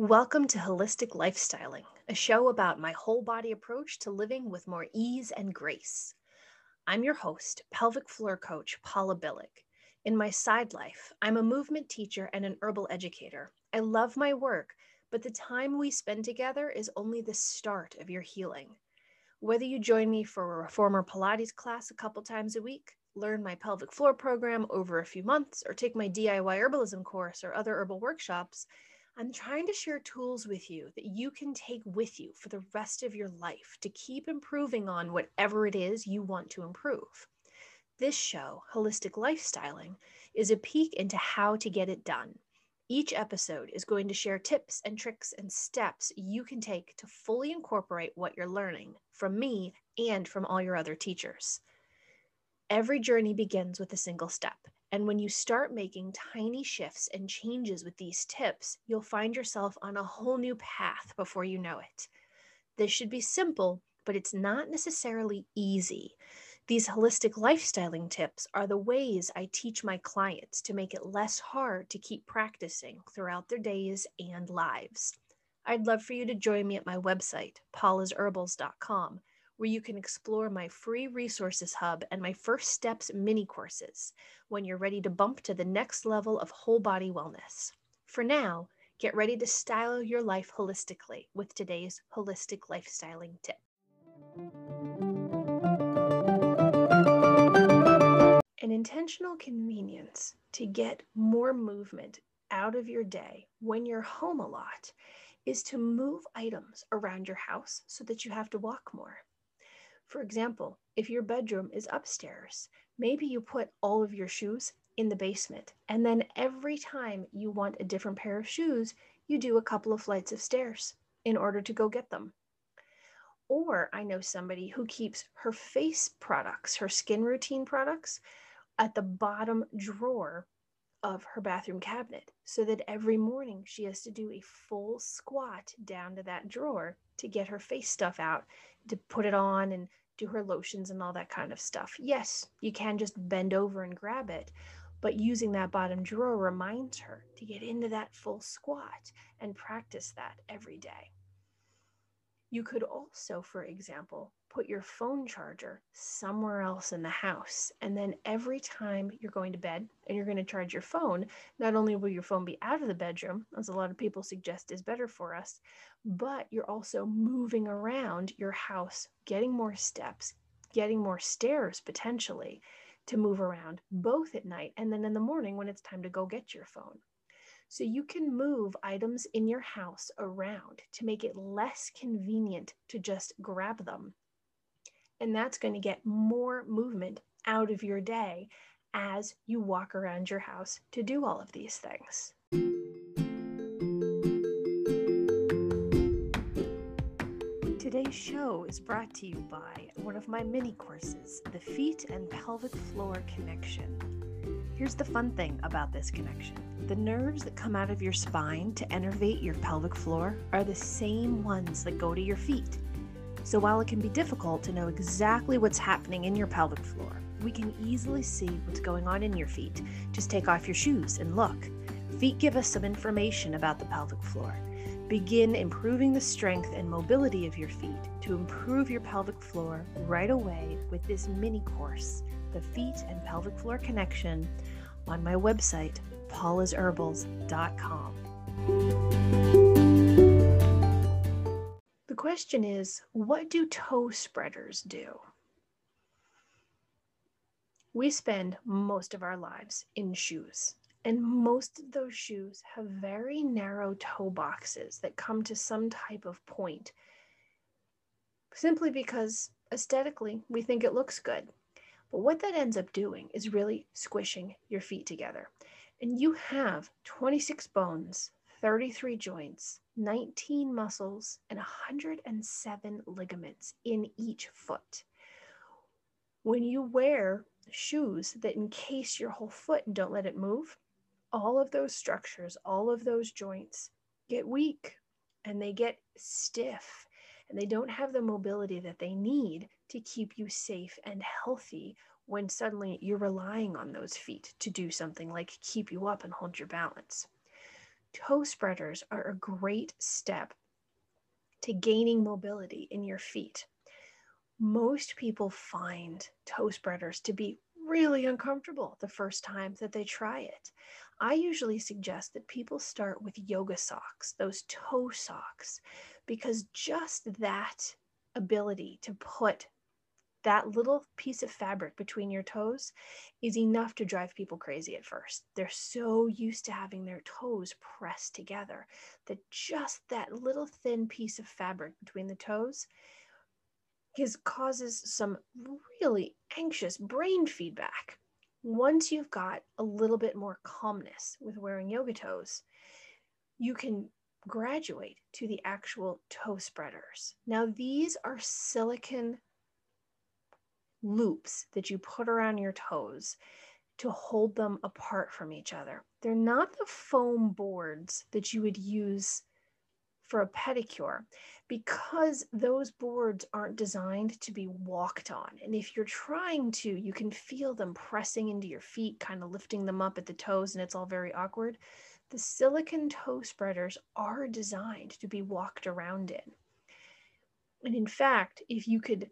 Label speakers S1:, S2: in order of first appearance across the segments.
S1: Welcome to Holistic Lifestyling, a show about my whole body approach to living with more ease and grace. I'm your host, pelvic floor coach Paula Billick. In my side life, I'm a movement teacher and an herbal educator. I love my work, but the time we spend together is only the start of your healing. Whether you join me for a reformer Pilates class a couple times a week, learn my pelvic floor program over a few months, or take my DIY herbalism course or other herbal workshops, I'm trying to share tools with you that you can take with you for the rest of your life to keep improving on whatever it is you want to improve. This show, Holistic Lifestyling, is a peek into how to get it done. Each episode is going to share tips and tricks and steps you can take to fully incorporate what you're learning from me and from all your other teachers. Every journey begins with a single step. And when you start making tiny shifts and changes with these tips, you'll find yourself on a whole new path before you know it. This should be simple, but it's not necessarily easy. These holistic lifestyling tips are the ways I teach my clients to make it less hard to keep practicing throughout their days and lives. I'd love for you to join me at my website, paulasherbals.com, where you can explore my free resources hub and my first steps mini courses when you're ready to bump to the next level of whole body wellness. For now, get ready to style your life holistically with today's holistic lifestyling tip. An intentional convenience to get more movement out of your day when you're home a lot is to move items around your house so that you have to walk more. For example, if your bedroom is upstairs, maybe you put all of your shoes in the basement, and then every time you want a different pair of shoes, you do a couple of flights of stairs in order to go get them. Or I know somebody who keeps her face products, her skin routine products, at the bottom drawer of her bathroom cabinet so that every morning she has to do a full squat down to that drawer to get her face stuff out to put it on and do her lotions and all that kind of stuff. Yes, you can just bend over and grab it, but using that bottom drawer reminds her to get into that full squat and practice that every day. You could also, for example, put your phone charger somewhere else in the house. And then every time you're going to bed and you're going to charge your phone, not only will your phone be out of the bedroom, as a lot of people suggest is better for us, but you're also moving around your house, getting more steps, getting more stairs potentially to move around both at night and then in the morning when it's time to go get your phone. So you can move items in your house around to make it less convenient to just grab them. And that's going to get more movement out of your day as you walk around your house to do all of these things. Today's show is brought to you by one of my mini courses, the Feet and Pelvic Floor Connection. Here's the fun thing about this connection the nerves that come out of your spine to innervate your pelvic floor are the same ones that go to your feet. So while it can be difficult to know exactly what's happening in your pelvic floor, we can easily see what's going on in your feet. Just take off your shoes and look. Feet give us some information about the pelvic floor. Begin improving the strength and mobility of your feet to improve your pelvic floor right away with this mini course the feet and pelvic floor connection on my website, paulasherbals.com. The question is what do toe spreaders do? We spend most of our lives in shoes, and most of those shoes have very narrow toe boxes that come to some type of point simply because aesthetically we think it looks good. But what that ends up doing is really squishing your feet together. And you have 26 bones, 33 joints, 19 muscles, and 107 ligaments in each foot. When you wear shoes that encase your whole foot and don't let it move, all of those structures, all of those joints get weak and they get stiff and they don't have the mobility that they need to keep you safe and healthy when suddenly you're relying on those feet to do something like keep you up and hold your balance. toe spreaders are a great step to gaining mobility in your feet. Most people find toe spreaders to be really uncomfortable the first time that they try it. I usually suggest that people start with yoga socks, those toe socks, because just that ability to put that little piece of fabric between your toes is enough to drive people crazy at first. They're so used to having their toes pressed together that just that little thin piece of fabric between the toes is, causes some really anxious brain feedback. Once you've got a little bit more calmness with wearing yoga toes, you can graduate to the actual toe spreaders. Now, these are silicone loops that you put around your toes to hold them apart from each other. They're not the foam boards that you would use for a pedicure because those boards aren't designed to be walked on. And if you're trying to, you can feel them pressing into your feet, kind of lifting them up at the toes, and it's all very awkward. The silicone toe spreaders are designed to be walked around in. And in fact, if you could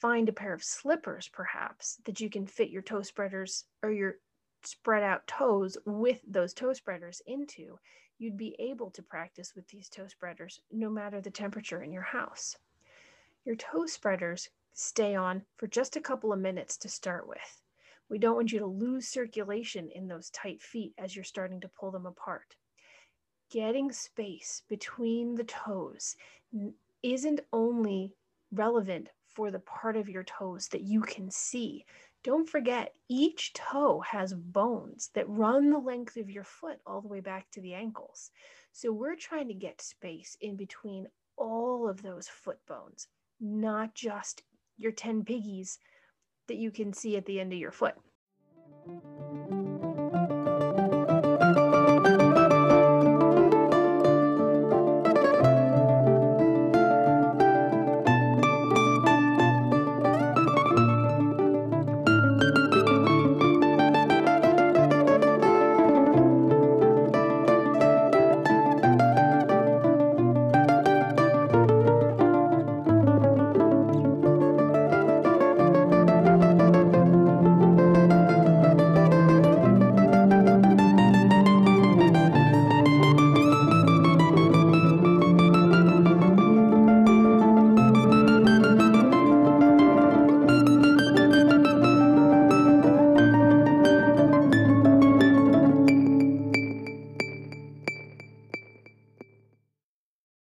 S1: find a pair of slippers, perhaps, that you can fit your toe spreaders or your spread out toes with those toe spreaders into, you'd be able to practice with these toe spreaders no matter the temperature in your house. Your toe spreaders stay on for just a couple of minutes to start with. We don't want you to lose circulation in those tight feet as you're starting to pull them apart. Getting space between the toes isn't only relevant for the part of your toes that you can see, don't forget, each toe has bones that run the length of your foot all the way back to the ankles. So we're trying to get space in between all of those foot bones, not just your 10 piggies that you can see at the end of your foot.